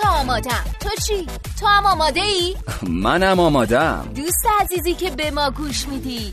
که آمادم تو چی؟ تو هم آماده ای؟ منم آمادم دوست عزیزی که به ما گوش میدی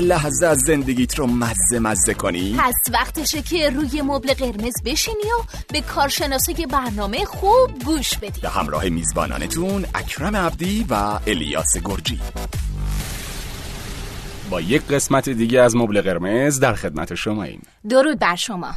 لحظه از زندگیت رو مزه مزه کنی؟ پس وقتشه که روی مبل قرمز بشینی و به کارشناسای برنامه خوب گوش بدی. به همراه میزبانانتون اکرم عبدی و الیاس گرجی. با یک قسمت دیگه از مبل قرمز در خدمت شما این درود بر شما.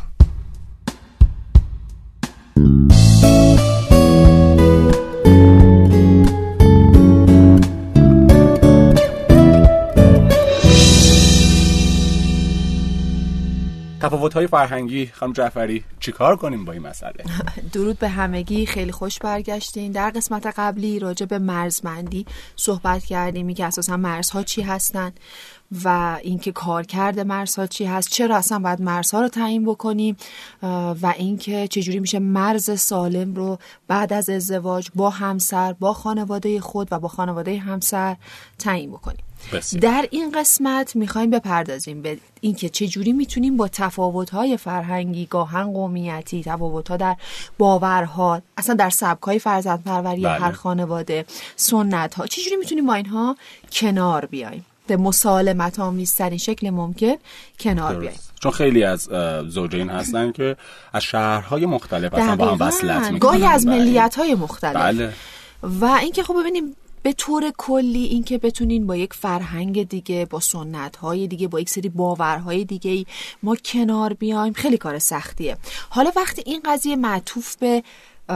تفاوت های فرهنگی. خانم جعفری چیکار کنیم با این مسئله؟ درود به همگی. خیلی خوش برگشتین. در قسمت قبلی راجع به مرزمندی صحبت کردیم. که اساسا مرزها چی هستن و اینکه کارکرد مرزها چی هست. چرا اصلا باید مرزها رو تعیین بکنیم؟ و اینکه چجوری میشه مرز سالم رو بعد از ازدواج با همسر با خانواده خود و با خانواده همسر تعیین بکنیم. بسیار. در این قسمت می‌خوایم بپردازیم به اینکه چجوری می‌تونیم با تفاوت‌های فرهنگی گاهن قومیتی تفاوت‌ها در باورها اصلا در سبک‌های فرزندپروری بله. هر خانواده سنت‌ها چجوری می‌تونیم با اینها کنار بیایم به مسالمت آمیزترین شکل ممکن کنار بیایم درست. چون خیلی از زوجین هستن که از شهرهای مختلف اصلا با هم. وصلت می‌کنن گاهی از ملیت های مختلف بله و اینکه خب ببینیم به طور کلی اینکه بتونین با یک فرهنگ دیگه با سنت های دیگه با یک سری باورهای دیگه ما کنار بیایم خیلی کار سختیه. حالا وقتی این قضیه معطوف به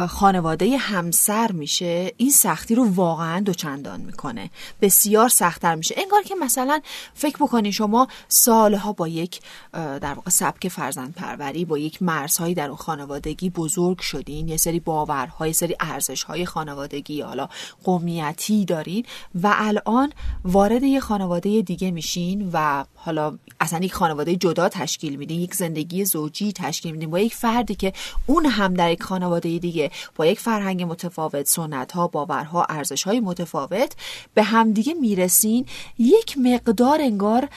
خانواده همسر میشه این سختی رو واقعا دوچندان می‌کنه. بسیار سختتر میشه. انگار که مثلا فکر بکنین شما سالها با یک در واقع سبک فرزند پروری با یک مرزهایی در اون خانوادگی بزرگ شدین یه سری باورهای یه سری ارزشهای خانوادگی حالا قومیتی دارین و الان وارد یه خانواده دیگه میشین و حالا اصلا یک خانواده جدا تشکیل میدین یک زندگی زوجی تشکیل میدین. با یک فردی که اون هم در یک خانواده دیگه با یک فرهنگ متفاوت سنت ها باورها ارزش های متفاوت به همدیگه می‌رسین یک مقدار انگار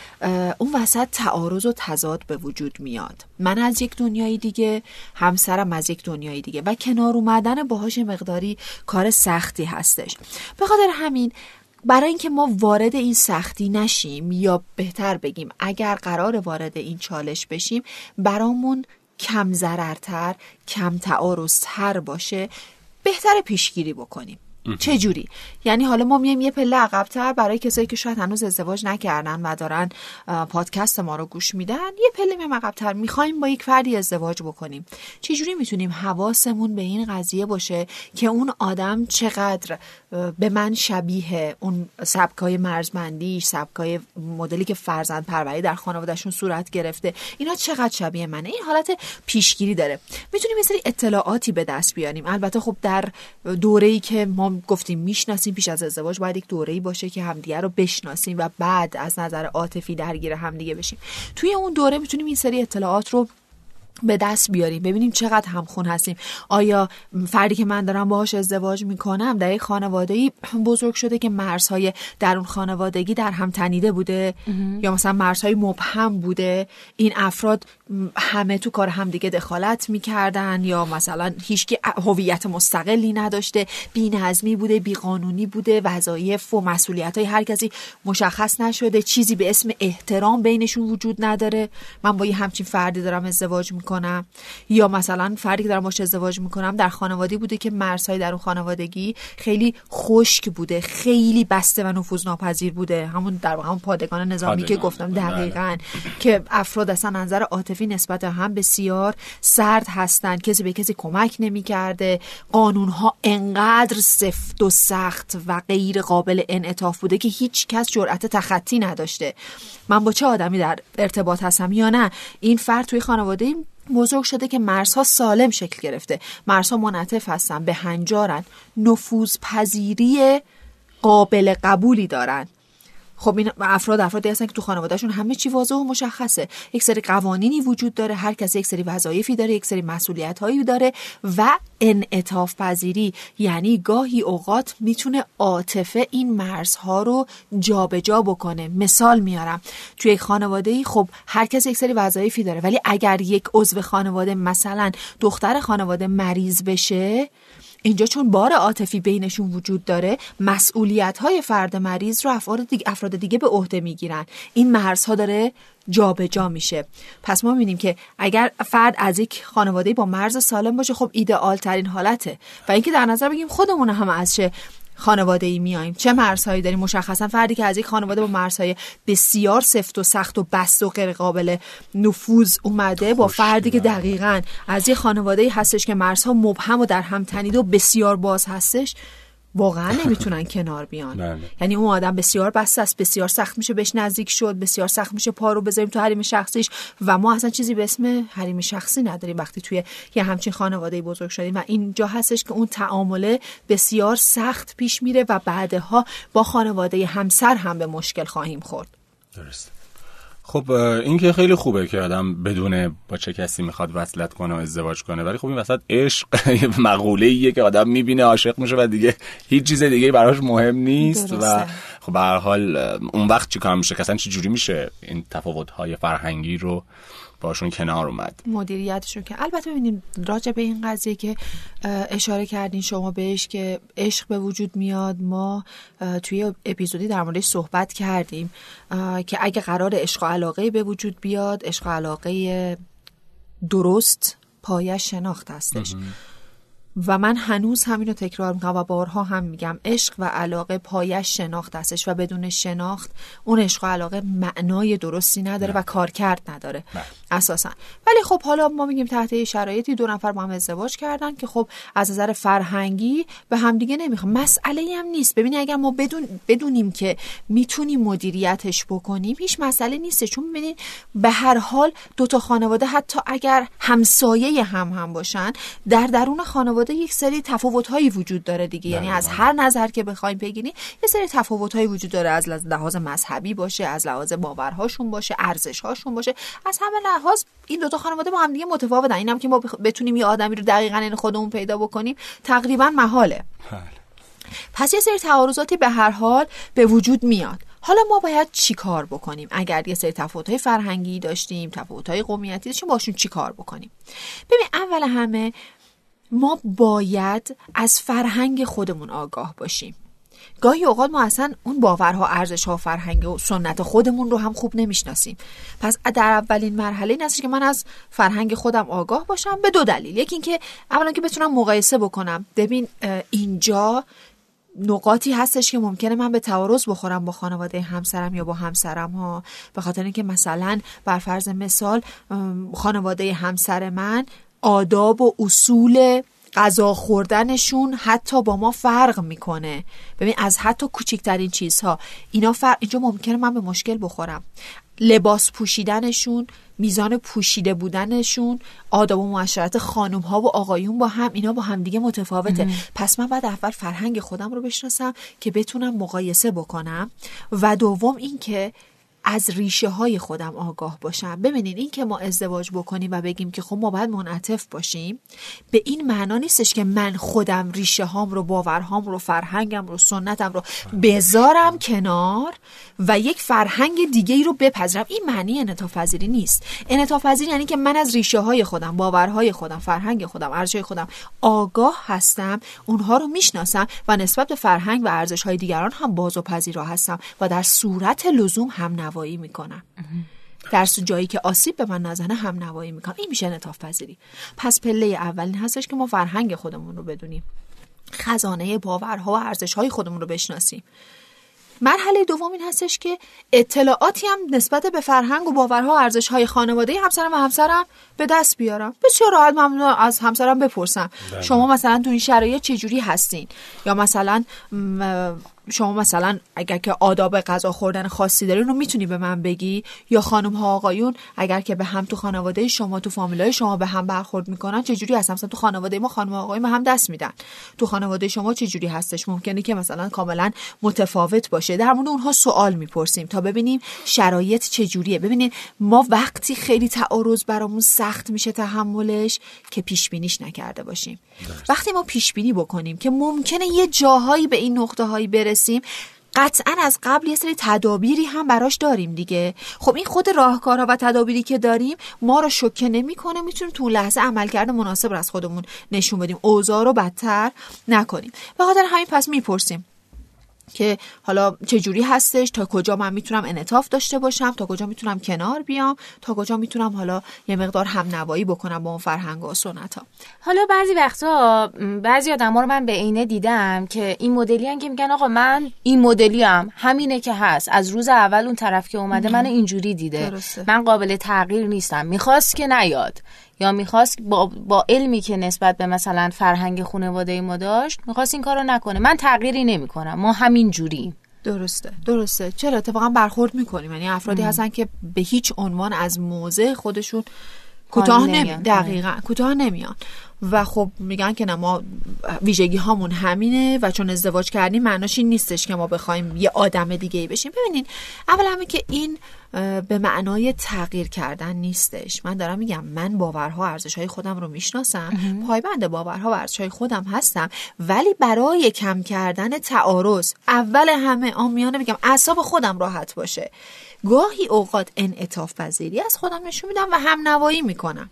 اون وسط تعارض و تضاد به وجود میاد. من از یک دنیای دیگه همسرم از یک دنیای دیگه و کنار اومدن باهاش مقداری کار سختی هستش. به خاطر همین برای اینکه ما وارد این سختی نشیم یا بهتر بگیم اگر قرار وارد این چالش بشیم برامون کم ضررتر کم تعارضتر باشه بهتر پیشگیری بکنیم. چه جوری یعنی حالا ما میایم یه پله عقبتر برای کسایی که شاید هنوز ازدواج نکردن و دارن پادکست ما رو گوش میدن یه پله میایم عقبتر. می‌خوایم با یک فردی ازدواج بکنیم. چه جوری می‌تونیم حواسمون به این قضیه باشه که اون آدم چقدر به من شبیه اون سبکای مرزمندیش سبکای مدلی که فرزند پروری در خانوادهشون صورت گرفته اینا چقدر شبیه منه؟ این حالت پیشگیری داره. می‌تونیم سری اطلاعاتی به دست بیاریم. البته خب در دوره ای که ما گفتیم می‌شناسیم پیش از ازدواج باید یک دوره ای باشه که همدیگه رو بشناسیم و بعد از نظر عاطفی درگیر همدیگه بشیم. توی اون دوره می‌تونیم این سری اطلاعات رو به دست بیاریم. ببینیم چقدر همخون هستیم. آیا فردی که من دارم باهاش ازدواج می‌کنم در یک خانواده بزرگ شده که مرزهای در اون خانوادگی در هم تنیده بوده؟ یا مثلا مرزهای مبهم بوده؟ این افراد همه تو کار همدیگه دخالت می‌کردن؟ یا مثلا هیچکی هویت مستقلی نداشته؟ بینظمی بوده بیقانونی بوده وظایف و مسئولیت های هر کسی مشخص نشده چیزی به اسم احترام بینشون وجود نداره؟ من با یه همچین فردی دارم ازدواج می‌کنم. یا مثلا فردی که دارم باش ازدواج می‌کنم در خانوادی بوده که مرزهای در اون خانوادگی خیلی خشک بوده خیلی بسته و نفوذناپذیر بوده. همون در همون پادگان نظامی که پادگان، گفتم بله. دقیقا. که افراد اصلا نظر عاطفی نسبت هم بسیار سرد هستند کسی به کسی کمک نمی‌کرده. قانون ها انقدر سفت و سخت و غیر قابل انعطاف بوده که هیچ کس جرأت تخطی نداشته. من با چه آدمی در ارتباط هستم یا نه؟ این فرد توی خانواده بزرگ شده که مرزها سالم شکل گرفته. مرزها منعطف هستن به هنجارن. نفوذ پذیری قابل قبولی دارن. خب این افراد افرادی هستن که تو خانوادهشون همه چی واضح و مشخصه. یک سری قوانینی وجود داره هر کسی یک سری وظایفی داره یک سری مسئولیت هایی داره و انعطاف پذیری. یعنی گاهی اوقات می‌تونه عاطفه این مرزها رو جابجا جا بکنه. مثال میارم توی یک خانواده ای خب هر کسی یک سری وظایفی داره ولی اگر یک عضو خانواده مثلا دختر خانواده مریض بشه اینجا چون بار عاطفی بینشون وجود داره مسئولیت های فرد مریض رو افراد دیگه, افراد دیگه به عهده می‌گیرن. این مرزها داره جابجا جا میشه. پس ما می‌بینیم که اگر فرد از یک خانواده با مرز سالم باشه خب ایدئال ترین حالته. و اینکه در نظر بگیم خودمون هم از چه خانواده ای میایم. چه مرزهایی داریم؟ مشخصا فردی که از یک خانواده با مرزهای بسیار سفت و سخت و بست و غیر قابل نفوذ اومده با فردی که دقیقا از یک خانواده ای هستش که مرزها مبهم و در هم تنیده و بسیار باز هستش. واقعا نمی‌تونن کنار بیان. یعنی اون آدم بسیار بسته است بسیار سخت میشه بهش نزدیک شد بسیار سخت میشه پا رو بذاریم تو حریم شخصیش و ما اصلا چیزی به اسم حریم شخصی نداریم وقتی توی یه همچین خانواده بزرگ شدیم و اینجا هستش که اون تعامله بسیار سخت پیش میره و بعدها با خانواده همسر هم به مشکل خواهیم خورد. درست خب این که خیلی خوبه که آدم بدونه با چه کسی می‌خواد وصلت کنه و ازدواج کنه ولی خب این وسط عشق مقوله که آدم می‌بینه عاشق میشه و دیگه هیچ چیز دیگه براش مهم نیست و خب به هر حال اون وقت چیکار میشه؟ کسان چه جوری میشه این تفاوت های فرهنگی رو باشون کنار اومد؟ مدیریتشون که البته ببینید راجع به این قضیه که اشاره کردین شما بهش که عشق به وجود میاد ما توی اپیزودی در موردش صحبت کردیم که اگه قرار عشق و علاقه به وجود بیاد عشق و علاقه درست پایش شناخت هستش. و من هنوز همین رو تکرار می‌کنم و بارها هم میگم عشق و علاقه پایش شناخت هستش و بدون شناخت اون عشق و علاقه معنای درستی نداره و کارکرد نداره. اساسا. ولی خب حالا ما میگیم تحت شرایطی دو نفر با هم ازدواج کردن که خب از نظر فرهنگی به همدیگه نمی‌خوام. مسئله هم نیست. ببینید اگر ما بدون بدونیم که می‌تونیم مدیریتش بکنیم هیچ مسئله نیست چون ببینید به هر حال دو تا خانواده حتی اگر همسایه هم هم باشن در درون خانواده یک سری تفاوت هایی وجود داره دیگه. یعنی از هر نظر که بخوایم بگیریم یه سری تفاوت هایی وجود داره. از لحاظ مذهبی باشه از لحاظ باورهاشون باشه ارزش هاشون باشه. از همه لحاظ این دو تا خانواده با هم دیگه متفاوتن. اینم که ما بتونیم یه آدمی رو دقیقا این خودمون پیدا بکنیم تقریبا محاله. بله. پس یه سری تعارضاتی به هر حال به وجود میاد. حالا ما باید چی کار بکنیم؟ اگر یه سری تفاوت‌های فرهنگی داشتیم تفاوت‌های قومیتی داشتیم باشون چی کار بکنیم؟ ببین اول همه ما باید از فرهنگ خودمون آگاه باشیم. گاهی اوقات ما اصلا اون باورها ارزشها فرهنگ و سنت خودمون رو هم خوب نمی‌شناسیم. پس در اولین مرحله این که من از فرهنگ خودم آگاه باشم به دو دلیل. یکی اینکه اولا که بتونم مقایسه بکنم. ببین اینجا نقاطی هستش که ممکنه من به تعارض بخورم با خانواده همسرم یا با همسرم ها به خاطر اینکه مثلا بر فرض مثال خانواده همسر من آداب و اصول غذا خوردنشون حتی با ما فرق می‌کنه. ببین از حتی کوچکترین چیزها. اینا فرق اینجا ممکنه من به مشکل بخورم. لباس پوشیدنشون میزان پوشیده بودنشون آداب و معاشرت خانم ها و آقایون با هم اینا با هم دیگه متفاوته پس من بعد اول فرهنگ خودم رو بشناسم که بتونم مقایسه بکنم. و دوم اینکه از ریشه های خودم آگاه باشم. ببینین این که ما ازدواج بکنیم و بگیم که خب ما باید منعطف باشیم به این معنا نیستش که من خودم ریشه هام رو باورهام رو فرهنگم رو سنتم رو بذارم کنار و یک فرهنگ دیگه ای رو بپذیرم. این معنی انعطاف پذیری نیست. انعطاف پذیری یعنی که من از ریشه های خودم باورهای خودم فرهنگ خودم ارزش خودم آگاه هستم اونها رو می‌شناسم و نسبت به فرهنگ و ارزش های دیگران هم باز و پذیرا هستم و در صورت لزوم هم نوایی می‌کنم. در جایی که آسیب به من نزنه هم نوایی می‌کنم. این میشه انعطاف پذیری. پس پله اولین هستش که ما فرهنگ خودمون رو بدونیم. خزانه باورها و ارزش های خودمون رو بشناسیم. مرحله دوم این هستش که اطلاعاتی هم نسبت به فرهنگ و باورها و ارزش های خانواده همسرم و همسرم به دست بیارم. بسیار راحت ممنون از همسرم بپرسم. بله. شما مثلا تو این شرایط چجوری هستین؟ یا مثلا شما مثلا اگر که آداب غذا خوردن خاصی دارین رو می‌تونی به من بگی؟ یا خانم ها آقایون اگر که به هم تو خانواده شما تو فامیلای شما به هم برخورد می‌کنن چه جوری هست؟ مثلا تو خانواده ما خانم ها آقایون هم دست میدن. تو خانواده شما چه جوری هستش؟ ممکنه که مثلا کاملا متفاوت باشه. در مورد اونها سوال می‌پرسیم تا ببینیم شرایط چه جوریه ببینید ما وقتی خیلی تعارض برامون سخت میشه تحملش که پیش بینیش نکرده باشیم. وقتی ما پیش بینی بکنیم که ممکنه یه جاهایی به این نقطه هایی برسیم. قطعا از قبل یه سری تدابیری هم براش داریم دیگه. خب این خود راهکارها و تدابیری که داریم ما رو شوکه نمی‌کنه می‌تونیم تو لحظه عملکرد مناسب رو از خودمون نشون بدیم. اوضاع رو بدتر نکنیم. به خاطر همین پس می‌پرسیم. که حالا چه جوری هستش تا کجا من می‌تونم انعطاف داشته باشم تا کجا می‌تونم کنار بیام تا کجا می‌تونم حالا یه مقدار هم نوایی بکنم با اون فرهنگ و سنت ها حالا بعضی وقتا بعضی آدم رو من به عینه دیدم که این مدلی که میگن آقا من این مدلی هم همینه که هست. از روز اول اون طرف که اومده من اینجوری دیده. درسته. من قابل تغییر نیستم. می‌خواست که نیاد. یا می‌خواست با, با علمی که نسبت به مثلا فرهنگ خانواده ما داشت می‌خواست این کارو نکنه. من تغییری نمی‌کنم. ما همین جوری درسته. درسته. چرا؟ اتفاقا برخورد می‌کنیم. یعنی افرادی هستن که به هیچ عنوان از موضع خودشون کوتاه نمی. دقیقا کوتاه نمیان. و خب میگن که نه ما ویژگی هامون همینه و چون ازدواج کردیم معناش این نیستش که ما بخوایم یه آدم دیگه ای بشیم. ببینین اول همه که این به معنای تغییر کردن نیستش. من دارم میگم من باورها ارزش های خودم رو می‌شناسم. پایبند باورها و ارزش های خودم هستم. ولی برای کم کردن تعارض اول همه آمیانه میگم اعصاب خودم راحت باشه. گاهی اوقات انعطاف پذیری از خودم نشون میدم و هم نوایی می‌کنم.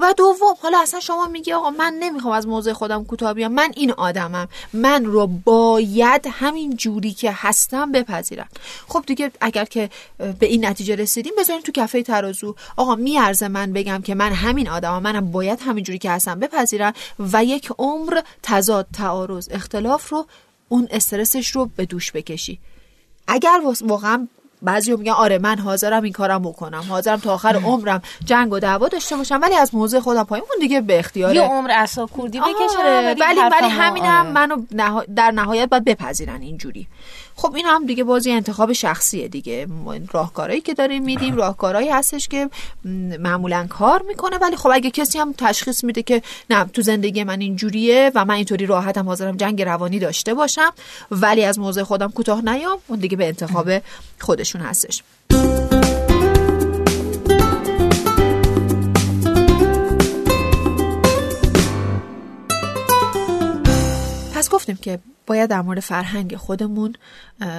و دوم حالا اصلا شما میگی آقا من نمی‌خوام از موضع خودم کوتاه بیام. من این آدمم. من رو باید همین جوری که هستم بپذیرم. خب دیگه اگر که به این نتیجه رسیدیم بذاریم تو کفه ترازو. آقا میارزه من بگم که من همین آدمم. منم باید همین جوری که هستم بپذیرم و یک عمر تضاد تعارض اختلاف رو اون استرسش رو به دوش بکشی. اگر واقعا بعضی میگن آره من حاضرم این کارم بکنم حاضرم تا آخر عمرم جنگ و دعوا داشته باشم ولی از موضع خودم پایین اون دیگه به اختیاره یه عمر اعصاب کوردی بکشم آره، ولی ولی همینم آره. منو نها- در نهایت باید بپذیرن اینجوری خب این هم دیگه بازی انتخاب شخصیه دیگه. راهکارهایی که داریم میدیم راهکارهایی هستش که معمولا کار می‌کنه ولی خب اگه کسی هم تشخیص میده که نه تو زندگی من اینجوریه و من اینطوری راحتم حاضرم جنگ روانی داشته باشم ولی از موضع خودم کوتاه نیام اون دیگه به انتخاب خودشون هستش. گفتیم که باید در مورد فرهنگ خودمون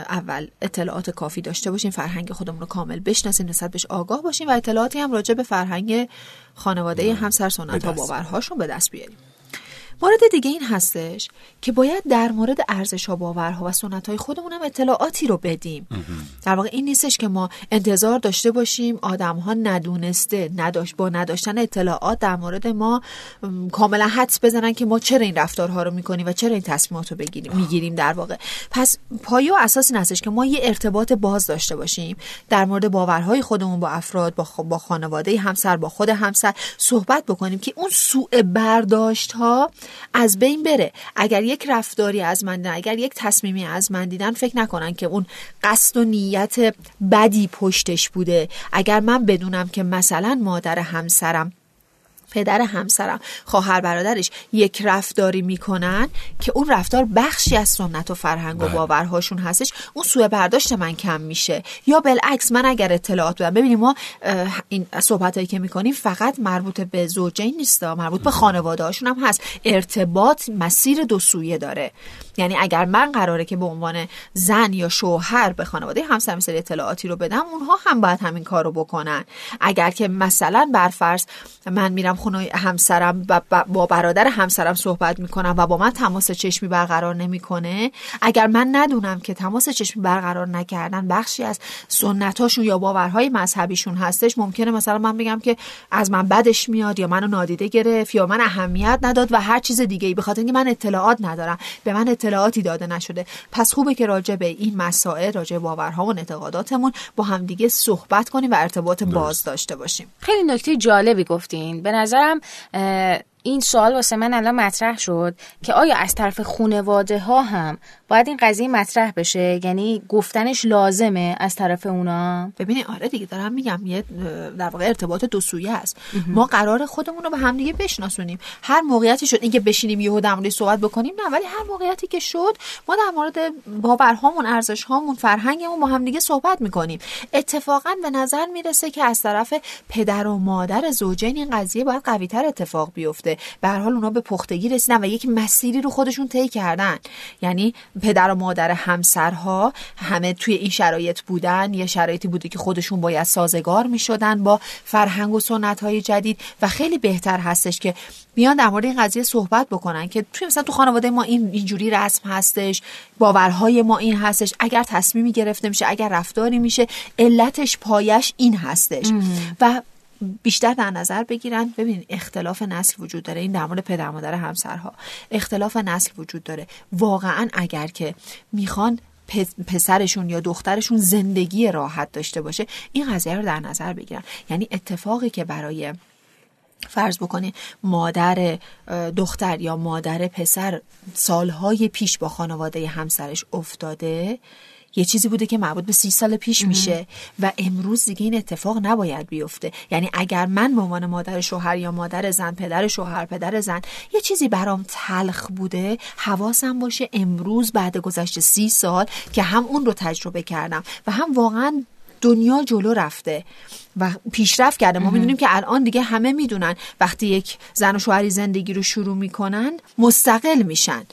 اول اطلاعات کافی داشته باشیم فرهنگ خودمون رو کامل بشناسیم نسبت بهش آگاه باشیم و اطلاعاتی هم راجع به فرهنگ خانواده همسر سنت ها باورهاشون به دست بیاریم. مورد دیگه این هستش که باید در مورد ارزش ها باورها و سنت های خودمون هم اطلاعاتی رو بدیم. در واقع این نیستش که ما انتظار داشته باشیم آدم ها ندونسته نداشت با نداشتن اطلاعات در مورد ما کاملا حدس بزنن که ما چرا این رفتارها رو می‌کنیم و چرا این تصمیمات رو بگیریم می‌گیریم در واقع. پس پایه و اساس این هستش که ما یه ارتباط باز داشته باشیم در مورد باورهای خودمون با افراد با, خ... با خانواده همسر با خود همسر صحبت بکنیم که اون سوء برداشت ها از بین بره. اگر یک رفتاری از من دیدن اگر یک تصمیمی از من دیدن فکر نکنن که اون قصد و نیت بدی پشتش بوده. اگر من بدونم که مثلا مادر همسرم پدر همسرم. خواهر برادرش یک رفتاری می‌کنن که اون رفتار بخشی از سنت و فرهنگ و بله. باورهاشون هستش. اون سوء برداشت من کم میشه. یا بالعکس من اگر اطلاعات بدم. ببینیم ما این صحبت هایی که می‌کنیم فقط مربوط به زوجین نیست مربوط به خانواده هاشون هم هست. ارتباط مسیر دو سویه داره. یعنی اگر من قراره که به عنوان زن یا شوهر به خانواده همسر مثل اطلاعاتی رو بدم اونها هم باید همین کار رو بکنن. اگر که مثلا برفرض من میرم خونه همسرم و با برادر همسرم صحبت می‌کنم و با من تماس چشمی برقرار نمی‌کنه اگر من ندونم که تماس چشمی برقرار نکردن بخشی از سنتاشون یا باورهای مذهبیشون هستش ممکنه مثلا من بگم که از من بدش میاد یا منو نادیده گرفت یا من اهمیت نداد و هر چیز دیگه ای به خاطر اینکه من اطلاعات ندارم. به من اطلاعاتی داده نشده. پس خوبه که راجع به این مسائل راجع به باورها و اعتقاداتمون با همدیگه صحبت کنیم و ارتباط باز داشته باشیم. خیلی نکته جالبی گفتین. به نظرم اه، این سوال واسه من الان مطرح شد که آیا از طرف خانواده ها هم باید این قضیه مطرح بشه؟ یعنی گفتنش لازمه از طرف اونا؟ ببینید آره دیگه دارم میگم یه در واقع ارتباط دو سویه است. ما قرار خودمون رو به هم دیگه بشناسونیم. هر موقعیتی شد اینکه بشینیم یهو در صحبت بکنیم نه ولی هر موقعیتی که شد ما در مورد باورهامون ارزشهامون فرهنگمون با هم دیگه صحبت می‌کنیم. اتفاقا به نظر می‌رسه که از طرف پدر و مادر زوجین این قضیه باید قویتر اتفاق بیفته. به هر حال اونا به پختگی رسیدن و یک مسیری رو خودشون طی کردن. یعنی پدر و مادر همسرها همه توی این شرایط بودن. یه شرایطی بوده که خودشون باید سازگار می شدن با فرهنگ و سنت های جدید و خیلی بهتر هستش که بیان در مورد این قضیه صحبت بکنن که توی مثلا تو خانواده ما این اینجوری رسم هستش باورهای ما این هستش. اگر تصمیمی گرفته میشه اگر رفتاری میشه علتش پایش این هستش. و بیشتر در نظر بگیرن. ببینید اختلاف نسل وجود داره. این در مورد پدر مادر همسرها. اختلاف نسل وجود داره. واقعا اگر که می‌خوان پسرشون یا دخترشون زندگی راحت داشته باشه این قضیه رو در نظر بگیرن. یعنی اتفاقی که برای فرض بکنید مادر دختر یا مادر پسر سالهای پیش با خانواده همسرش افتاده یه چیزی بوده که مربوط به سی سال پیش میشه و امروز دیگه این اتفاق نباید بیفته. یعنی اگر من به عنوان مادر شوهر یا مادر زن پدر شوهر پدر زن یه چیزی برام تلخ بوده حواسم باشه امروز بعد گذشته سی سال که هم اون رو تجربه کردم و هم واقعا دنیا جلو رفته و پیشرفت کرده. ما می‌دونیم که الان دیگه همه می‌دونن وقتی یک زن و شوهری زندگی رو شروع می‌کنن مستقل میشن.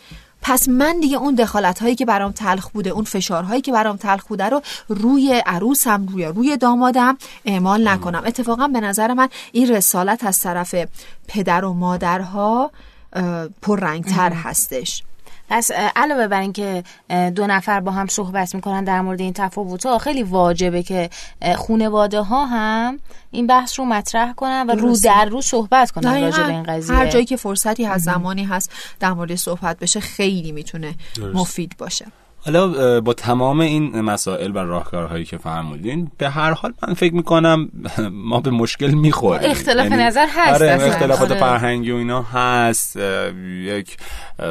پس من دیگه اون دخالت هایی که برام تلخ بوده اون فشارهایی که برام تلخ بوده رو روی عروسم روی روی دامادم اعمال نکنم. اتفاقا به نظر من این رسالت از طرف پدر و مادرها پررنگتر هستش. پس علاوه بر اینکه دو نفر با هم صحبت می‌کنن در مورد این تفاوت ها خیلی واجبه که خونواده ها هم این بحث رو مطرح کنن و رو در رو صحبت کنن راجع به این قضیه. هر جایی که فرصتی هست زمانی هست در مورد صحبت بشه خیلی می‌تونه مفید باشه. حالا با تمام این مسائل و راهکارهایی که فرمودین به هر حال من فکر می‌کنم ما به مشکل می‌خوریم. اختلاف یعنی نظر هست آره اختلافات آره. فرهنگی و اینا هست یک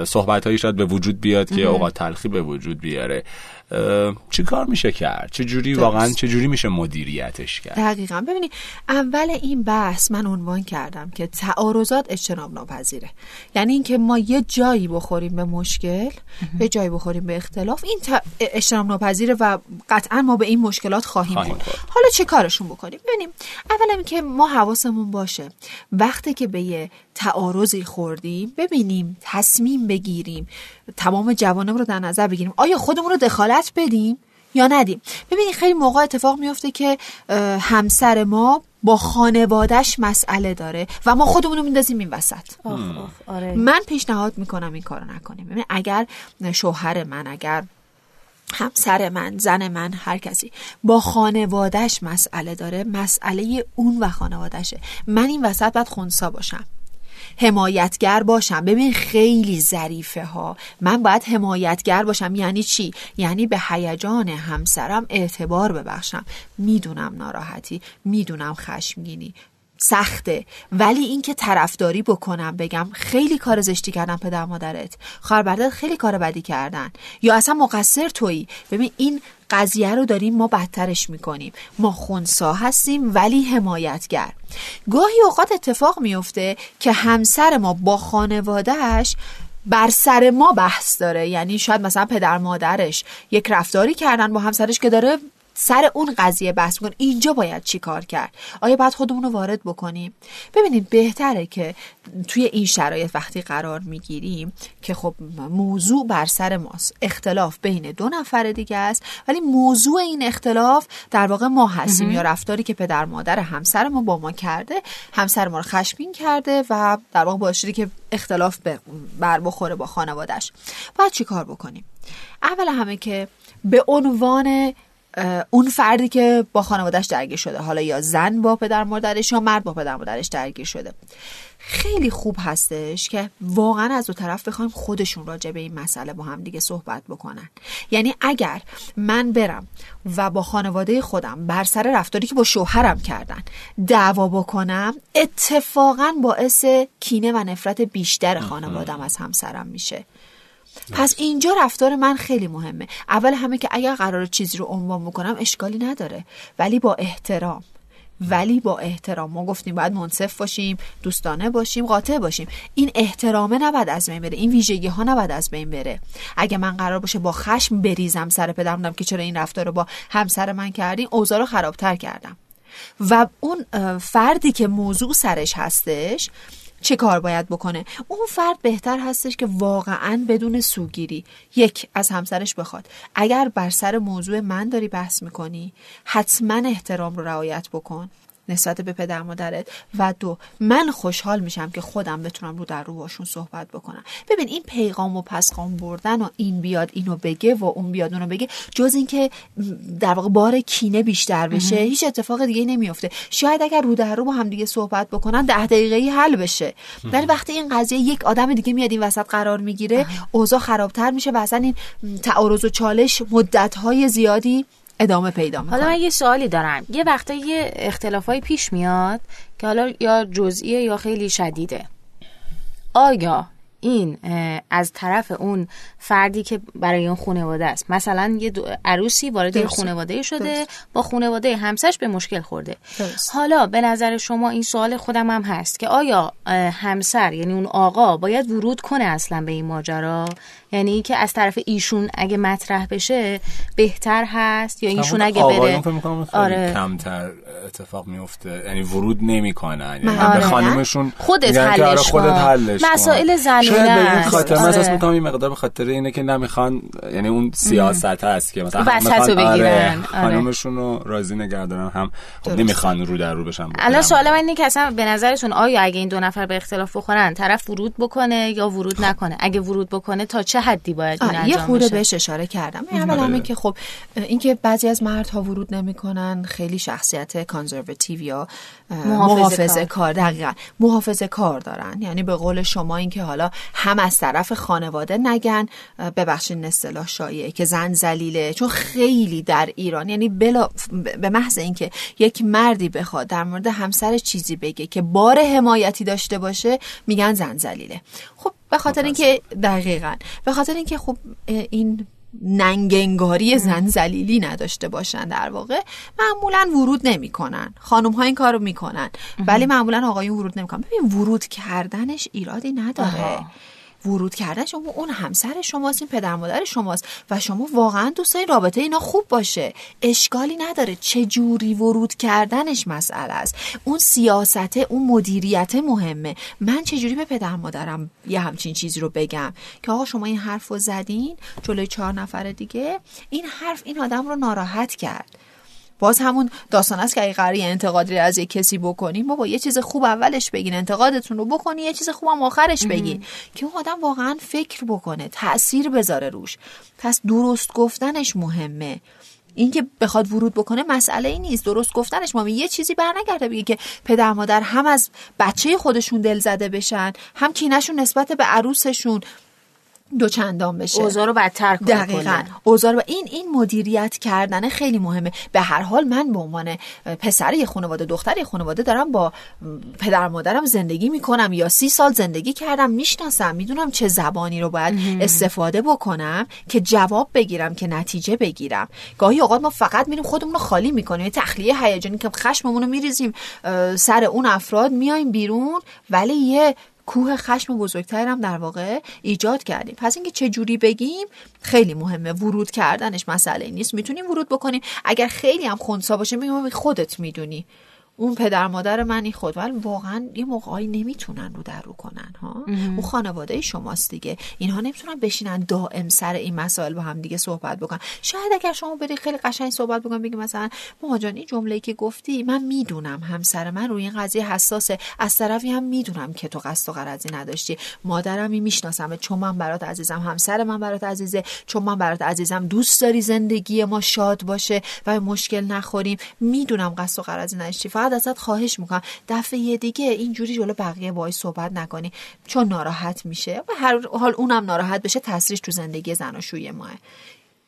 صحبت هایی شاید به وجود بیاد که اوقات تلخی به وجود بیاره. چی کار میشه کرد؟ چه جوری واقعا چه جوری میشه مدیریتش کرد؟ دقیقا. ببینید اول این بحث من عنوان کردم که تعارضات اجتناب ناپذیره یعنی اینکه ما یه جایی بخوریم به مشکل یه جایی بخوریم به اختلاف. این اجتناب ناپذیره و قطعا ما به این مشکلات خواهیم, خواهیم حالا چه کارشون بکنیم؟ ببینیم. اولا اینکه ما حواسمون باشه وقتی که به یه تعارضی خوردیم ببینیم تصمیم بگیریم تمام جوانم رو در نظر بگیریم. آیا خودمون رو دخالت بدیم یا ندیم؟ ببینید خیلی موقع اتفاق میفته که همسر ما با خانوادهش مسئله داره و ما خودمون رو میندازیم این وسط. آره. من پیشنهاد می‌کنم این کارو نکنیم. ببین اگر شوهر من اگر همسر من زن من هر کسی با خانوادهش مسئله داره مسئله اون و خانوادهشه. من این وسط باید خونسا باشم. حمایتگر باشم. ببین خیلی ظریفه ها من باید حمایتگر باشم. یعنی چی؟ یعنی به هیجان همسرم اعتبار ببخشم. می‌دونم ناراحتی. می‌دونم خشمگینی. سخته. ولی اینکه طرفداری بکنم بگم خیلی کار زشتی کردن پدر مادرت. خواهر خیلی کار بدی کردن. یا اصلا مقصر تویی؟ ببین این قضیه رو داریم ما بدترش می‌کنیم. ما خونسا هستیم ولی حمایتگر. گاهی اوقات اتفاق میفته که همسر ما با خانوادهش بر سر ما بحث داره. یعنی شاید مثلا پدر مادرش یک رفتاری کردن با همسرش که داره سر اون قضیه بحث می‌کنیم اینجا باید چی کار کرد؟ آیا باید خودمون رو وارد بکنیم؟ ببینید بهتره که توی این شرایط وقتی قرار می‌گیریم که خب موضوع بر سر ماست. اختلاف بین دو نفر دیگه است ولی موضوع این اختلاف در واقع ما هستیم. یا رفتاری که پدر مادر همسر ما با ما کرده همسر ما رو خشمین کرده و در واقع باعث که اختلاف بر بخوره با خانوادش باید چی کار بکنیم؟ اول همه که به عنوان اون فردی که با خانوادهش درگیر شده. حالا یا زن با پدر مادرش یا مرد با پدر مادرش درگیر شده. خیلی خوب هستش که واقعا از دو طرف بخوایم خودشون راجع به این مسئله با هم دیگه صحبت بکنن. یعنی اگر من برم و با خانواده خودم بر سر رفتاری که با شوهرم کردن دعوا بکنم اتفاقا باعث کینه و نفرت بیشتر خانوادم از همسرم میشه. پس اینجا رفتار من خیلی مهمه. اول همه که اگر قرار چیزی رو عنوان بکنم اشکالی نداره. ولی با احترام. ولی با احترام. ما گفتیم باید منصف باشیم دوستانه باشیم قاطع باشیم. این احترامه نباید از بین بره. این ویژگی ها نباید از بین بره. اگه من قرار باشه با خشم بریزم سر پدرم که چرا این رفتار رو با همسر من کردین؟ اوضاع رو خرابتر کردم. و اون فردی که موضوع سرش هستش چه کار باید بکنه؟ اون فرد بهتر هستش که واقعا بدون سوگیری یک از همسرش بخواد. اگر بر سر موضوع من داری بحث می‌کنی حتما احترام رو رعایت بکن. نسبت به پدر مادرت و دو من خوشحال میشم که خودم بتونم رو در رو باشون صحبت بکنم. ببین این پیغام و پسخام بردن و این بیاد اینو بگه و اون بیاد اونو بگه جز اینکه در واقع بار کینه بیشتر بشه هیچ اتفاق دیگه نمیفته شاید اگر رو در رو با هم دیگه صحبت بکنن ده دقیقه حل بشه. ولی وقتی این قضیه یک آدم دیگه میاد این وسط قرار می‌گیره اوضاع خرابتر میشه و اصلا این تعارض و چالش مدت های زیادی ادامه پیدا می‌کنه. حالا من یه سوالی دارم. یه وقتا یه اختلافای پیش میاد که حالا یا جزئیه یا خیلی شدیده. آیا این از طرف اون فردی که برای اون خانواده است مثلا یه عروسی وارد یه خانواده شده با خانواده همسرش به مشکل خورده. حالا به نظر شما این سوال خودم هم هست که آیا همسر یعنی اون آقا باید ورود کنه اصلا به این ماجرا؟ یعنی که از طرف ایشون اگه مطرح بشه بهتر هست یا ایشون اگه بره؟ آره. کمتر اتفاق میفته یعنی ورود نمی‌کنن. یعنی آره. به خانمشون خودت آره، حلش خودت حلش مسائل زنونه شاید به این خاطر آره. من می‌کنم این مقدار به خاطر اینه که نمی‌خوان یعنی اون سیاست هست که مثلا می‌خوان آره خانمشون رو راضی نگه دارن هم خب نمی‌خوان رو در رو بشن. الان سوال من اینه که اصلا به نظرتون آیا اگه این دو نفر به اختلاف بخورن طرف ورود بکنه یا ورود نکنه؟ اگه ورود بکنه تا چه حدی باید این یه خورده بهش اشاره کردم. اول همه که خب اینکه بعضی از مردها ورود نمی‌کنن خیلی شخصیت کانزرواتیو یا محافظه کار دقیقا. محافظه کار دارن. یعنی به قول شما اینکه حالا هم از طرف خانواده نگن ببخشید اصطلاح شایعه که زن زلیله چون خیلی در ایران یعنی بلا به محض اینکه یک مردی بخواد در مورد همسر چیزی بگه که بار حمایتی داشته باشه میگن زن زلیله خب به خاطر اینکه دقیقا. به خاطر اینکه خب این ننگنگاری زن زلیلی نداشته باشن در واقع معمولا ورود نمی‌کنن. خانم ها این کارو می‌کنن. ولی معمولا آقایون ورود نمی‌کنن. ببین ورود کردنش ایرادی نداره. ورود کردن شما اون همسر شماست این پدر مادر شماست و شما واقعا دوست دارین رابطه اینا خوب باشه. اشکالی نداره چه جوری ورود کردنش مسئله است. اون سیاست اون مدیریت مهمه. من چه جوری به پدر مادرم یه همچین چیزی رو بگم؟ که آقا شما این حرف رو زدین جلوی چهار نفر دیگه این حرف این آدم رو ناراحت کرد. باز همون داستان است که اگه قراری انتقادی از یک کسی بکنیم ما با یه چیز خوب اولش بگین انتقادتون رو بکنی یه چیز خوب هم آخرش بگین. که اون آدم واقعا فکر بکنه تاثیر بذاره روش. پس درست گفتنش مهمه. اینکه بخواد ورود بکنه مسئله ای نیست. درست گفتنش ما یه چیزی برنگرده بگه که پدر مادر هم از بچه خودشون دل زده بشن هم کینشون نسبت به عروسشون دو چندان بشه. اوضاع رو بدتر کنه دقیقاً. اوضاع رو این این مدیریت کردن خیلی مهمه. به هر حال من به عنوان پسر یه خانواده دختر یه خانواده دارم با پدر مادرم زندگی می‌کنم یا سی سال زندگی کردم می‌شناسم می‌دونم چه زبانی رو باید استفاده بکنم که جواب بگیرم که نتیجه بگیرم. گاهی اوقات ما فقط میریم خودمون رو خالی می‌کنیم. تخلیه هیجانی که خشممون رو میریزیم سر اون افراد میایم بیرون ولی یه کوه خشم بزرگتر هم در واقع ایجاد کردیم. پس اینکه چه جوری بگیم خیلی مهمه. ورود کردنش مسئله نیست. می‌تونیم ورود بکنیم. اگر خیلی هم خونسا باشه میگم خودت می‌دونی. اون پدر مادر منی خود ولی واقعا یه موقعی نمی‌تونن رو در رو کنن ها؟ اون خانواده شماست دیگه. اینها نمی‌تونن بشینن دائم سر این مسائل با هم دیگه صحبت بکنن شاید اگر شما بری خیلی قشنگ صحبت بکن بگی مثلا مامان جان این جمله‌ای که گفتی من می‌دونم همسر من روی این قضیه حساسه. از طرفی هم می‌دونم که تو قصد و قرضی نداشتی. مادرمی می‌شناسم چون من برات عزیزم. همسر من برات عزیزه چون من برات عزیزم. دوست داری زندگی ما شاد باشه و مشکل نخوریم. می‌دونم قصد و قرضی نداشتی. فقط ازت خواهش می‌کنم. دفعه دیگه اینجوری جلو بقیه باهاش صحبت نکنی. چون ناراحت میشه. و هر حال اونم ناراحت بشه تاثیرش تو زندگی زناشویی ماه.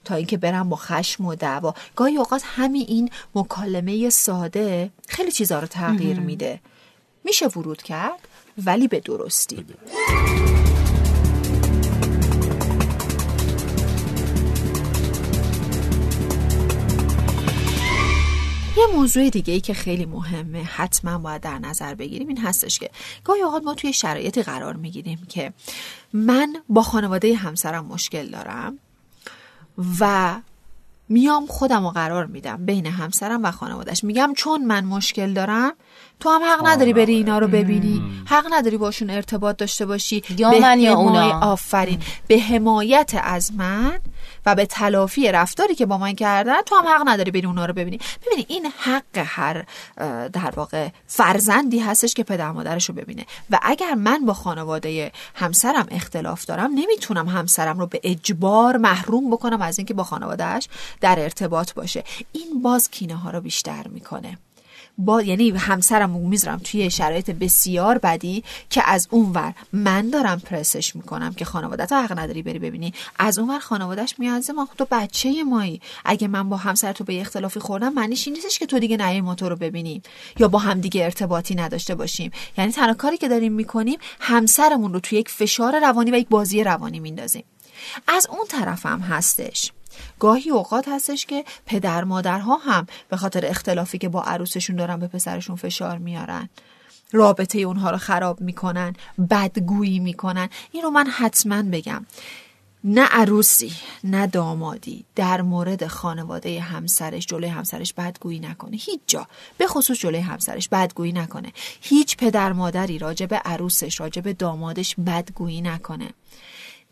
تا اینکه برم با خشم و دعوا. گاهی اوقات همین این مکالمه ساده خیلی چیزا رو تغییر میده. میشه ورود کرد؟ ولی به درستی. یه موضوع دیگه ای که خیلی مهمه حتما باید در نظر بگیریم این هستش که گاهی اوقات ما توی شرایطی قرار می‌گیریم که من با خانواده همسرم مشکل دارم و میام خودم رو قرار میدم بین همسرم و خانوادش میگم چون من مشکل دارم تو هم حق نداری بری اینا رو ببینی. حق نداری باشون ارتباط داشته باشی. یا من یا اونا. آفرین. به حمایت از من و به تلافی رفتاری که با من کردن تو هم حق نداری بری اونا رو ببینی. ببینی این حق هر در واقع فرزندی هستش که پدر مادرش رو ببینه. و اگر من با خانواده همسرم اختلاف دارم نمی‌تونم همسرم رو به اجبار محروم بکنم از اینکه با خانوادهش در ارتباط باشه. این باز کینه ها رو بیشتر می‌کنه. با یعنی همسرم می‌ذارم توی شرایط بسیار بدی که از اونور من دارم پرسش می‌کنم که خانواده تو حق نداری بری ببینی. از اونور خانوادهش میازه ما تو بچه مایی. اگه من با همسر تو به اختلافی خوردم معنیش این نیستش که تو دیگه نهی ما تو رو ببینیم یا با هم دیگه ارتباطی نداشته باشیم. یعنی تنها کاری که داریم می‌کنیم همسرمون رو توی یک فشار روانی و یک بازی روانی میندازیم. از اون طرف هم هستش. گاهی اوقات هستش که پدر مادرها هم به خاطر اختلافی که با عروسشون دارن به پسرشون فشار میارن رابطه اونها رو خراب می‌کنن بدگویی می‌کنن. این رو من حتما بگم. نه عروسی نه دامادی در مورد خانواده همسرش جلوی همسرش بدگویی نکنه. هیچ جا به خصوص جلوی همسرش بدگویی نکنه. هیچ پدر مادری راجع به عروسش راجع به دامادش بدگویی نکنه.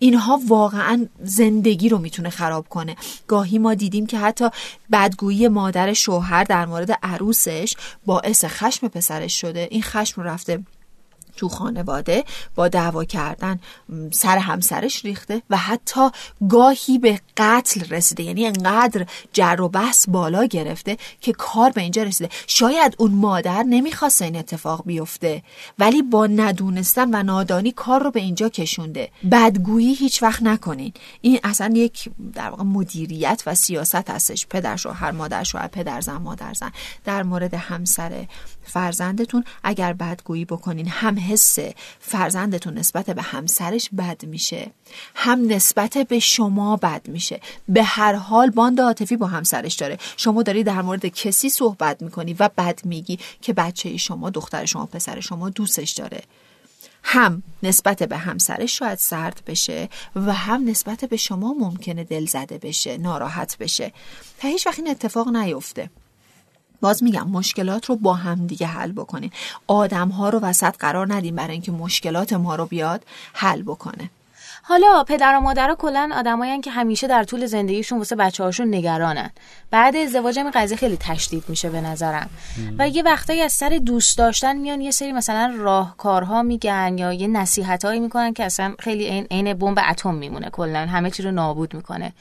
اینها واقعا زندگی رو می‌تونه خراب کنه. گاهی ما دیدیم که حتی بدگویی مادر شوهر در مورد عروسش باعث خشم پسرش شده. این خشم رو رفته تو خانواده با دعوا کردن سر همسرش ریخته و حتی گاهی به قتل رسیده یعنی انقدر جر و بحث بالا گرفته که کار به اینجا رسیده. شاید اون مادر نمی‌خواست این اتفاق بیفته ولی با ندونستن و نادانی کار رو به اینجا کشونده. بدگویی هیچ وقت نکنین. این اصلا یک در واقع مدیریت و سیاست هستش. پدر شوهر مادر شوهر پدر زن مادر زن. در مورد همسر فرزندتون اگر بدگویی بکنین هم حس فرزندتون نسبت به همسرش بد میشه هم نسبت به شما بد میشه. به هر حال باند عاطفی با همسرش داره. شما داری در مورد کسی صحبت می‌کنی و بد میگی که بچه شما دختر شما پسر شما دوستش داره. هم نسبت به همسرش شاید سرد بشه و هم نسبت به شما ممکنه دل زده بشه ناراحت بشه. تا هیچ وقت این اتفاق نیفته. باز میگم مشکلات رو با هم دیگه حل بکنین. آدم ها رو وسط قرار ندیم برای اینکه مشکلات ما رو بیاد حل بکنه. حالا پدر و مادر کلا آدمایی که همیشه در طول زندگیشون واسه بچه هاشون نگرانن. بعد ازدواج این قضیه خیلی تشدید میشه به نظرم. و یه وقتایی از سر دوست داشتن میان یه سری مثلا راهکارها میگن یا یه نصیحتایی می‌کنن که اصلا خیلی عین بمب اتم میمونه کلا. همه چی رو نابود می‌کنه.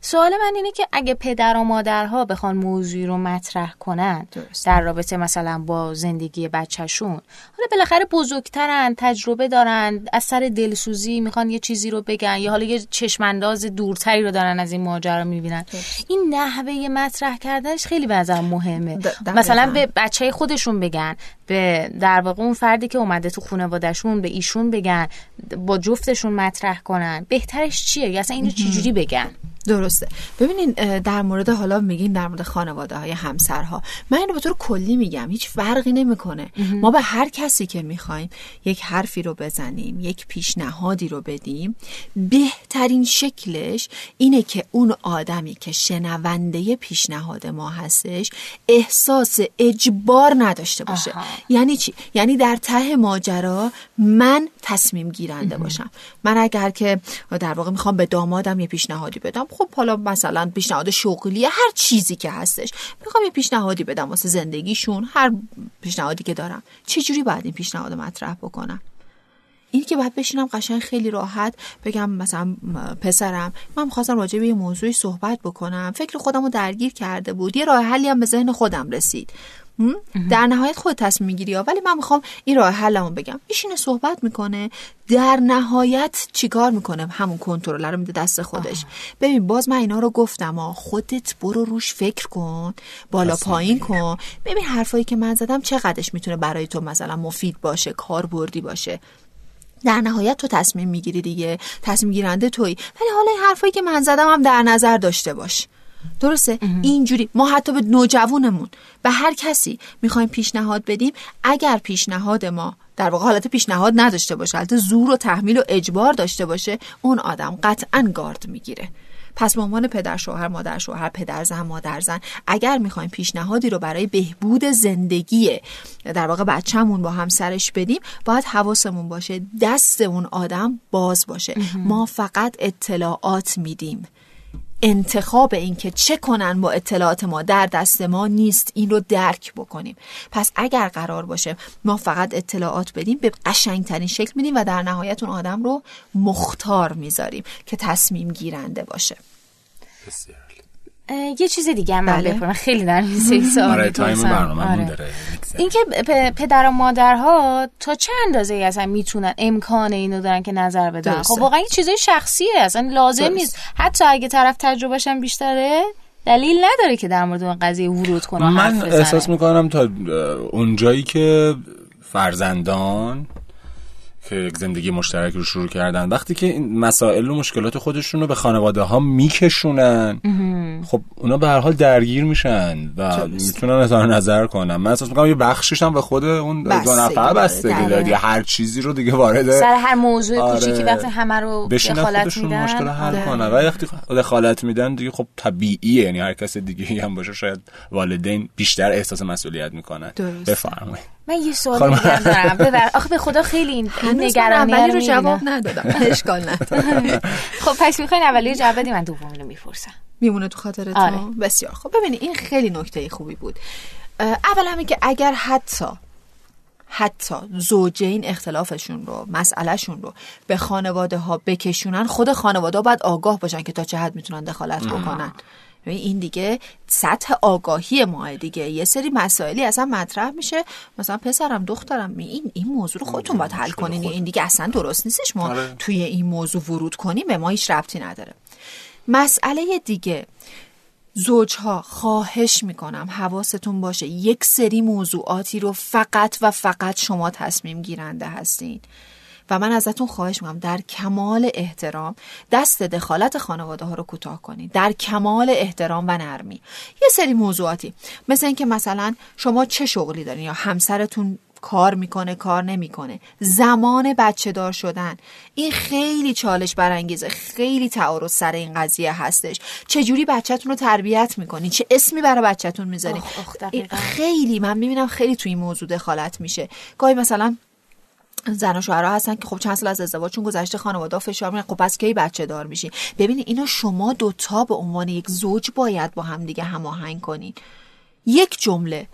سوال من اینه که اگه پدر و مادرها بخوان موضوعی رو مطرح کنن در رابطه مثلا با زندگی بچهشون حالا بالاخره بزرگترن تجربه دارن از سر دلسوزی می‌خوان یه چیزی رو بگن یا حالا یه چشمانداز دورتری رو دارن از این ماجرا می‌بینن. این نحوه مطرح کردنش خیلی به مهمه. مثلا به بچه خودشون بگن. به در واقع اون فردی که اومده تو خانوادهشون به ایشون بگن با جفتشون مطرح کنن بهترش چیه؟ یا اصلا اینو چجوری بگن؟ درسته. ببینین در مورد حالا میگیم در مورد خانواده های همسرها. من اینو به طور کلی میگم هیچ فرقی نمی‌کنه. ما به هر کسی که می‌خوایم یک حرفی رو بزنیم یک پیشنهادی رو بدیم بهترین شکلش اینه که اون آدمی که شنونده پیشنهاد ما هستش احساس اجبار نداشته باشه. یعنی چی؟ یعنی در ته ماجرا من تصمیم گیرنده باشم. من اگر که در واقع می‌خوام به دامادم یه پیشنهادی بدم خب حالا مثلا پیشنهاد شغلی هر چیزی که هستش می‌خوام یه پیشنهادی بدم واسه زندگیشون هر پیشنهادی که دارم. چه جوری باید این پیشنهاد مطرح بکنم؟ این که باید بشینم قشنگ خیلی راحت بگم مثلا پسرم من می‌خواستم راجع به یه موضوعی صحبت بکنم فکر خودم رو درگیر کرده بود یه راه حلی هم به ذهن خودم رسید. در نهایت خود تصمیم می‌گیری ولی من می‌خوام این راه حلمو بگم. ایشینه صحبت می‌کنه. در نهایت چیکار می‌کنه؟ همون کنترل رو میده دست خودش. ببین باز من اینا رو گفتم ها. خودت برو روش فکر کن. بالا پایین کن. ببین حرفایی که من زدم چقدرش می‌تونه برای تو مثلا مفید باشه کاربردی باشه؟ در نهایت تو تصمیم می‌گیری دیگه. تصمیم گیرنده تویی. ولی حالا این حرفایی که من زدم هم در نظر داشته باش. درسته؟ اینجوری. ما حتی به نوجوانمون به هر کسی می‌خوایم پیشنهاد بدیم. اگر پیشنهاد ما در واقع حالت پیشنهاد نداشته باشه حالت زور و تحمیل و اجبار داشته باشه اون آدم قطعا گارد می‌گیره. پس به عنوان پدر شوهر مادر شوهر پدر زن مادر زن اگر می‌خوایم پیشنهادی رو برای بهبود زندگی در واقع بچهمون با همسرش بدیم باید حواسمون باشه دست اون آدم باز باشه. ما فقط اطلاعات میدیم. انتخاب این که چه کنن با اطلاعات ما در دست ما نیست. این رو درک بکنیم. پس اگر قرار باشه ما فقط اطلاعات بدیم به قشنگترین شکل میدیم و در نهایت اون آدم رو مختار می‌ذاریم که تصمیم گیرنده باشه. یه چیز دیگه هم بله. بپرم خیلی در این سوال آره تایم برنامه آره. داره این که پدر و مادرها تا چه اندازه ای اصلا می‌تونن امکان اینو دارن که نظر بدن؟ خب واقعا این چیزای شخصیه. اصلا لازم نیست. حتی اگه طرف تجربهش هم بیشتره دلیل نداره که در مورد اون قضیه ورود کنه من احساس می‌کنم تا اونجایی که فرزندان که زندگی مشترک رو شروع کردن. وقتی که این مسائل و مشکلات خودشون رو به خانواده ها میکشونن خب اونا به هر حال درگیر میشن و می‌تونن اظهار نظر کنن. من احساس می‌کنم یه بخشش هم به خود اون دو نفر بستگی داد هر چیزی رو دیگه وارد سر هر موضوع آره. کوچیکی وقتی همه رو دخالت میدن. مشکل حل آره. کنن. و وقتی دخالت میدن دیگه خب طبیعیه. یعنی هر کس دیگه هم باشه شاید والدین بیشتر احساس مسئولیت می‌کنن. بفرمایید. من یه سوال دیگه دارم. ببر آخه به خدا خیلی این نگرانی رو جواب ندادم. اشکال نداره. خب پس می‌خواین اولی جواب بدی من دومی رو می‌پرسم. میمونه تو خاطرتون؟ آره. بسیار. خب ببینید این خیلی نکته خوبی بود. اول همین که اگر حتی حتی زوجین اختلافشون رو مسئلهشون رو به خانواده ها بکشونن خود خانواده ها باید آگاه باشن که تا چه حد می‌تونن دخالت بکنن. این دیگه سطح آگاهی ما دیگه. یه سری مسائلی اصلا مطرح میشه. مثلا پسرم دخترم این این موضوع رو خودتون باید حل کنین. این دیگه اصلا درست نیستش. ما آره. توی این موضوع ورود کنیم به ما هیچ ربطی نداره. مسئله دیگه. زوجها خواهش می‌کنم حواستون باشه. یک سری موضوعاتی رو فقط و فقط شما تصمیم گیرنده هستین. و من ازتون خواهش می‌کنم در کمال احترام دست دخالت خانواده ها رو کوتاه کنید. در کمال احترام و نرمی. یه سری موضوعاتی. مثل اینکه مثلا شما چه شغلی دارین یا همسرتون کار می‌کنه کار نمی‌کنه. زمان بچه دار شدن. این خیلی چالش برانگیزه. خیلی تعارض سر این قضیه هستش. چه جوری بچهتون رو تربیت می‌کنین؟ چه اسمی برای بچهتون می‌ذارین؟ خیلی من می‌بینم خیلی توی این موضوع دخالت میشه. گاهی مثلا زن و شوهرها هستن که خب چند سال از ازدواجشون گذشته خانواده فشار میارن خب پس کی بچه دار میشین؟ ببینید اینا شما دوتا به عنوان یک زوج باید با هم دیگه هماهنگ کنین. یک جمله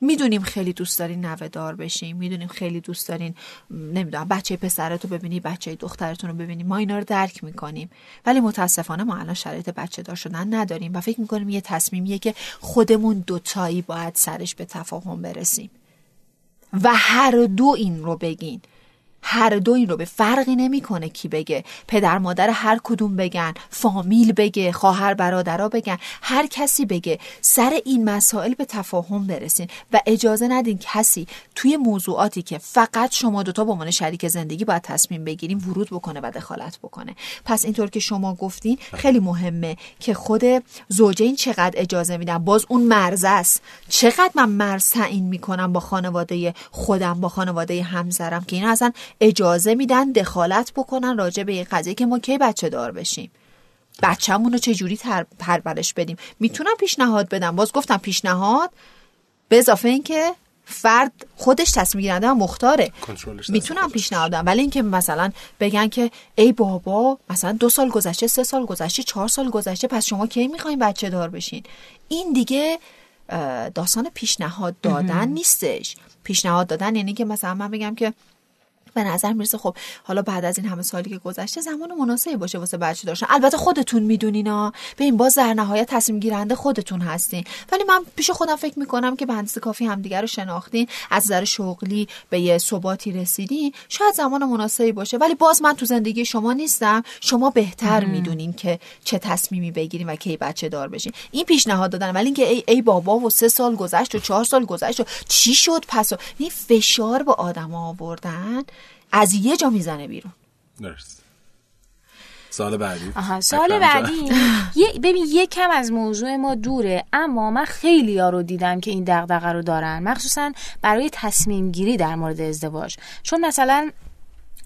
می‌دونیم خیلی دوست دارین نوه دار بشین می‌دونیم خیلی دوست دارین نمی‌دونم بچه پسرتو ببینی بچه دخترتون رو ببینی ما اینا رو درک می‌کنیم. ولی متاسفانه ما الان شرایط بچه دار شدن نداریم و فکر می‌کنیم یه تصمیمیه که خودمون دوتایی باید سرش به تفاهم برسیم. و هر دو این رو بگین. هر دو این رو به فرقی نمی‌کنه کی بگه. پدر مادر هر کدوم بگن فامیل بگه خواهر برادرها بگن هر کسی بگه. سر این مسائل به تفاهم برسین و اجازه ندین کسی توی موضوعاتی که فقط شما دوتا به عنوان شریک زندگی باید تصمیم بگیریم ورود بکنه و دخالت بکنه. پس اینطور که شما گفتین خیلی مهمه که خود زوجین چقدر اجازه میدن. باز اون مرز است. چقدر من مرز تعیین می‌کنم با خانواده خودم با خانواده همسرم که این اصلا اجازه میدن دخالت بکنن راجع به این قضیه که ما کی بچه دار بشیم. بچه‌مون رو چجوری پرورش بدیم؟ می‌تونم پیشنهاد بدم. باز گفتم پیشنهاد به اضافه اینکه فرد خودش تصمیم گیرنده و مختاره. می‌تونم پیشنهاد بدم. ولی اینکه مثلا بگن که ای بابا مثلا دو سال گذشته سه سال گذشته چهار سال گذشته پس شما کی می‌خواین بچه دار بشین؟ این دیگه داستان پیشنهاد دادن نیستش. پیشنهاد دادن یعنی که مثلا من بگم که به نظر می‌رسه خب حالا بعد از این همه سالی که گذشته زمان مناسبی باشه واسه بچه داشتن. البته خودتون می‌دونین ها به این باز در نهایت تصمیم گیرنده خودتون هستین. ولی من پیش خودم فکر می‌کنم که به اندازه کافی همدیگه رو شناختین از نظر شغلی به یه ثباتی رسیدین. شاید زمان مناسبی باشه. ولی باز من تو زندگی شما نیستم. شما بهتر می‌دونین که چه تصمیمی بگیرین و کی بچه دار بشین. این پیشنهاد دادن. ولی اینکه ای, ای بابا و سه سال گذشت و چهار سال گذشت و چی شد؟ پس این فشار به آدم آوردن. از یه جا می‌زنه بیرون. درست سال بعدی. آها سال بعدی. ببین یکم از موضوع ما دوره اما من خیلی ها رو دیدم که این دغدغه رو دارن. مخصوصا برای تصمیم گیری در مورد ازدواج. چون مثلا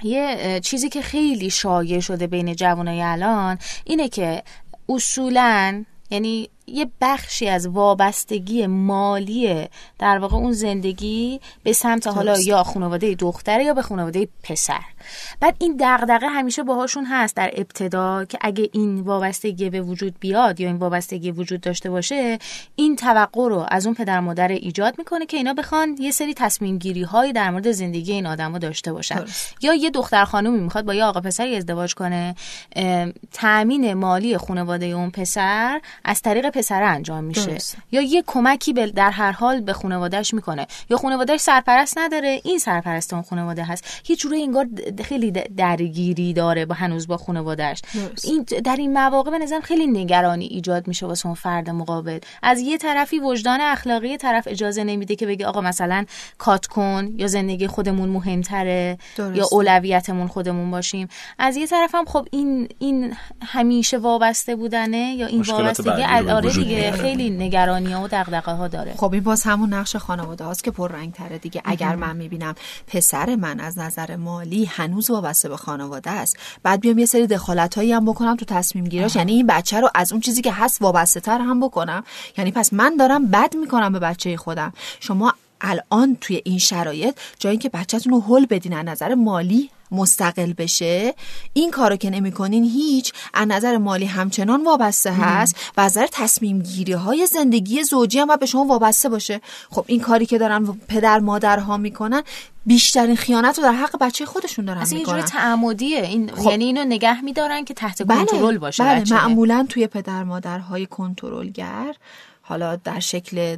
یه چیزی که خیلی شایع شده بین جوانای الان اینه که اصولا یعنی یه بخشی از وابستگی مالی در واقع اون زندگی به سمت حالا یا خانواده دختره یا به خانواده پسر. بعد این دغدغه همیشه باهاشون هست در ابتدا که اگه این وابستگی به وجود بیاد یا این وابستگی وجود داشته باشه این توقع رو از اون پدر مادر ایجاد می‌کنه که اینا بخوان یه سری تصمیم گیری های در مورد زندگی این آدمو داشته باشن. یا یه دختر خانومی می‌خواد با یه آقا پسری ازدواج کنه تامین مالی خانواده اون پسر از طریق پسر انجام میشه. یا یه کمکی در هر حال به خانوادهش می‌کنه. یا خانوادهش سرپرست نداره این سرپرست اون خانواده هست. یه جوری انگار خیلی درگیری داره با هنوز با خانوادهش این در این مواقع به نظرم خیلی نگرانی ایجاد میشه واسه اون فرد مقابل. از یه طرفی وجدان اخلاقی طرف اجازه نمیده که بگه آقا مثلا کات کن یا زندگی خودمون مهمتره یا اولویتمون خودمون باشیم. از یه طرف هم خب این این همیشه وابسته بودنه یا این وابستگی آره دیگه خیلی نگرانی ها و دغدغه ها داره. خب این باز همون نقش خانواده هاست که پررنگ تره دیگه. اگر من می‌بینم پسر من از نظر مالی هنوز وابسته به خانواده است. بعد بیام یه سری دخالت هایی هم بکنم تو تصمیم گیراش. یعنی این بچه رو از اون چیزی که هست وابسته تر هم بکنم. یعنی پس من دارم بد می‌کنم به بچه خودم. شما الان توی این شرایط جایی که بچهتون رو حل بدین از نظر مالی مستقل بشه. این کارو که نمی‌کنین هیچ از نظر مالی همچنان وابسته هست و از نظر تصمیم گیری های زندگی زوجی هم و به شما وابسته باشه. خب این کاری که دارن پدر مادرها می‌کنن بیشترین خیانت رو در حق بچه خودشون دارن اصلا می‌کنن. تعمدیه. این خب. یعنی اینو نگه میدارن که تحت بله. کنترل باشه بله معمولا توی پدر مادرهای کنترلگر حالا در شکل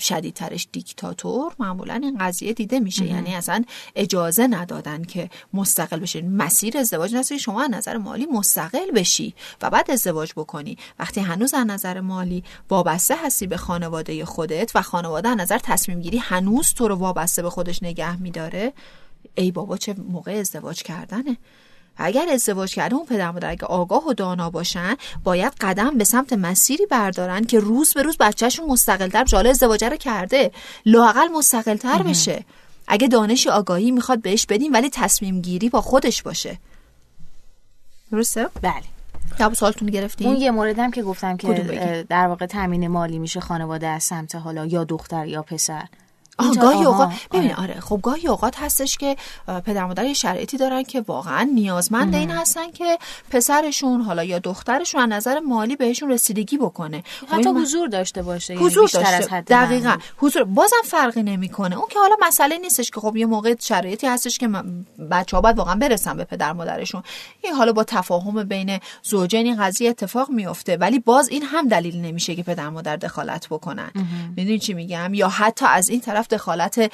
شدیدترش دیکتاتور معمولا این قضیه دیده میشه. یعنی اصلا اجازه ندادن که مستقل بشه مسیر ازدواج نصفی شما از نظر مالی مستقل بشی و بعد ازدواج بکنی. وقتی هنوز از نظر مالی وابسته هستی به خانواده خودت و خانواده از نظر تصمیم گیری هنوز تو رو وابسته به خودش نگه میداره ای بابا چه موقع ازدواج کردنه؟ اگر ازدواج کرده اون پدر مادر اگه آگاه و دانا باشن باید قدم به سمت مسیری بردارن که روز به روز بچهشون مستقلتر جاله ازدواج رو کرده. لاقل مستقلتر بشه. اگه دانش آگاهی می‌خواد بهش بدیم ولی تصمیم گیری با خودش باشه. درسته؟ بله. جواب سوالتون گرفتیم اون یه موردم که گفتم که در واقع تامین مالی میشه خانواده از سمت حالا یا دختر یا پسر. آه گاهی اوقات ببین آره. آره. خب گاهی اوقات هستش که پدر مادر یه شرایطی دارن که واقعا نیازمند این هستن که پسرشون حالا یا دخترشون از نظر مالی بهشون رسیدگی بکنه. خب حتی حضور داشته باشه یعنی حضور یعنی داشته از دقیقا. حضور بازم فرقی نمی‌کنه. اون که حالا مسئله نیستش که خب یه موقع شرایطی هستش که بچه ها باید واقعا برسن به پدر مادرشون. این حالا با تفاهم بین زوجین این قضیه اتفاق میفته ولی باز این هم دلیل نمیشه که پدر مادر دخالت بکنن. می‌دونی چی میگم؟ یا حتی از این طرف دخالت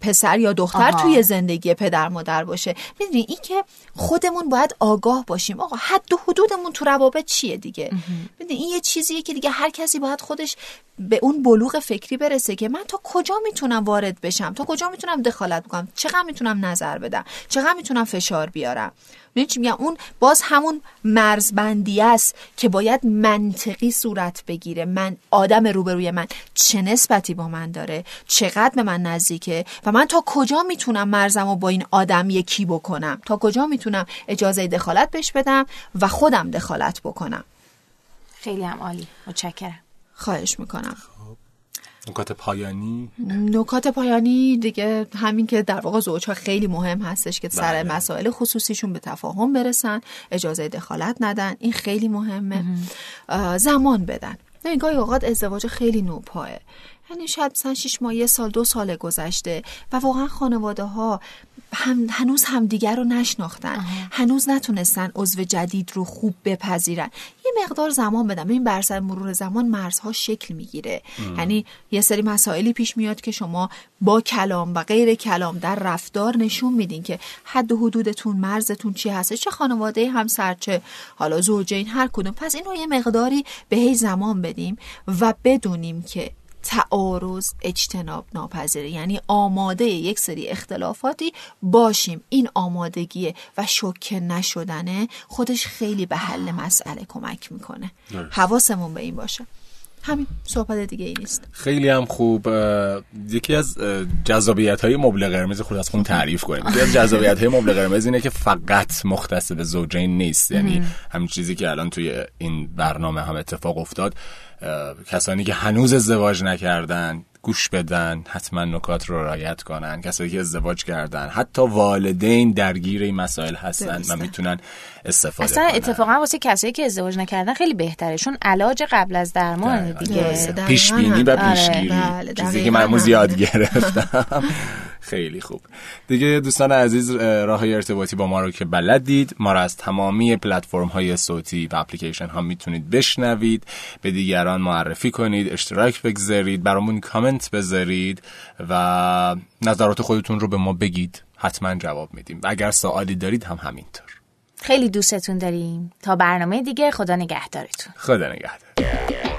پسر یا دختر توی زندگی پدر مادر باشه. می‌دونی این که خودمون باید آگاه باشیم. آقا حد و حدودمون تو روابط چیه دیگه؟ می‌دونی این یه چیزیه که دیگه هر کسی باید خودش به اون بلوغ فکری برسه که من تا کجا می‌تونم وارد بشم؟ تا کجا می‌تونم دخالت بکنم؟ چقدر می‌تونم نظر بدم؟ چقدر می‌تونم فشار بیارم؟ می‌دونی چی میگم؟ اون باز همون مرزبندی است که باید منطقی صورت بگیره. من آدم روبروی من چه نسبتی با من داره؟ چقدر به من نزدیکه و من تا کجا می‌تونم مرزم رو با این آدم یکی بکنم؟ تا کجا می‌تونم اجازه دخالت بهش بدم و خودم دخالت بکنم؟ خیلی هم عالی. متشکرم. خواهش می‌کنم. نکات پایانی؟ نکات پایانی دیگه همین که در واقع زوجها خیلی مهم هستش که سر بله. مسائل خصوصیشون به تفاهم برسن اجازه دخالت ندن این خیلی مهمه. زمان بدن. نه گاهی اوقات ازدواج خیلی نوپاه یعنی شاید مثلا شیش ماه یه سال دو سال گذشته و واقعا خانواده ها هم هنوز همدیگر رو نشناختن. هنوز نتونستن عضو جدید رو خوب بپذیرن. یه مقدار زمان بدم. این بر سر مرور زمان مرزها شکل می‌گیره. یعنی یه سری مسائلی پیش میاد که شما با کلام و غیر کلام در رفتار نشون میدین که حد و حدودتون مرزتون چی هست چه خانواده همسر چه حالا زوجین هر کدوم. پس این رو یه مقداری به هی زمان بدیم و بدونیم که تعارض اجتناب ناپذیره یعنی آماده یک سری اختلافاتی باشیم. این آمادگی و شوکه نشدنه خودش خیلی به حل مسئله کمک می‌کنه. حواسمون به این باشه. همین صحبت دیگه ای نیست. خیلی هم خوب یکی از جذابیت های مبل قرمز خود از خون تعریف کنیم. یکی از جذابیت های مبل قرمز اینه که فقط مختص به زوجین نیست. یعنی همین چیزی که الان توی این برنامه هم اتفاق افتاد کسانی که هنوز ازدواج نکردن گوش بدن حتما نکات رو رعایت کنن کسایی که ازدواج کردن حتی والدین درگیر این مسائل هستن درسته. و می‌تونن استفاده اصلا کنن اتفاقا واسه کسایی که ازدواج نکردن خیلی بهتره چون علاج قبل از درمان. دیگه پیش بینی و هم. پیشگیری بله، چیزی که من امروز هم. یاد گرفتم خیلی خوب. دیگه دوستان عزیز راه های ارتباطی با ما رو که بلدید ما رو از تمامی پلتفرم های صوتی و اپلیکیشن ها می‌تونید بشنوید. به دیگران معرفی کنید اشتراک بگذارید برامون کامنت بذارید و نظرات خودتون رو به ما بگید. حتما جواب میدیم. و اگر سوالی دارید هم همینطور. خیلی دوستتون داریم. تا برنامه دیگه خدا نگهدارتون. خدا نگهدار.